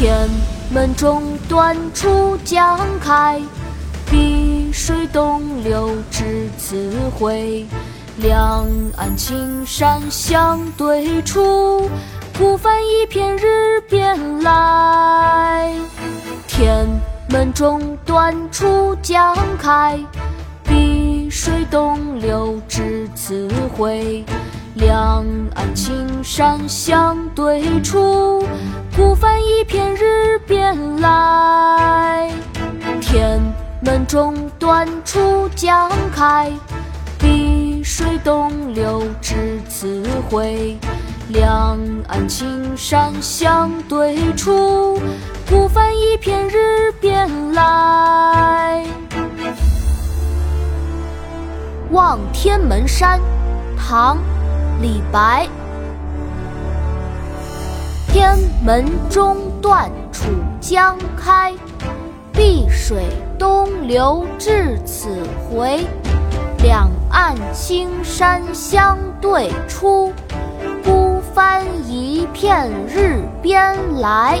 天门中断楚江开，碧水东流至此回。两岸青山相对出，孤帆一片日边来。天门中断楚江开，碧水东流至此回。两岸青山相对出，孤帆一片日边来。天门中断楚江开，碧水东流至此回。两岸青山相对出，孤帆一片日边来。《望天门山》唐李白，天门中断楚江开，碧水东流至此回。两岸青山相对出，孤帆一片日边来。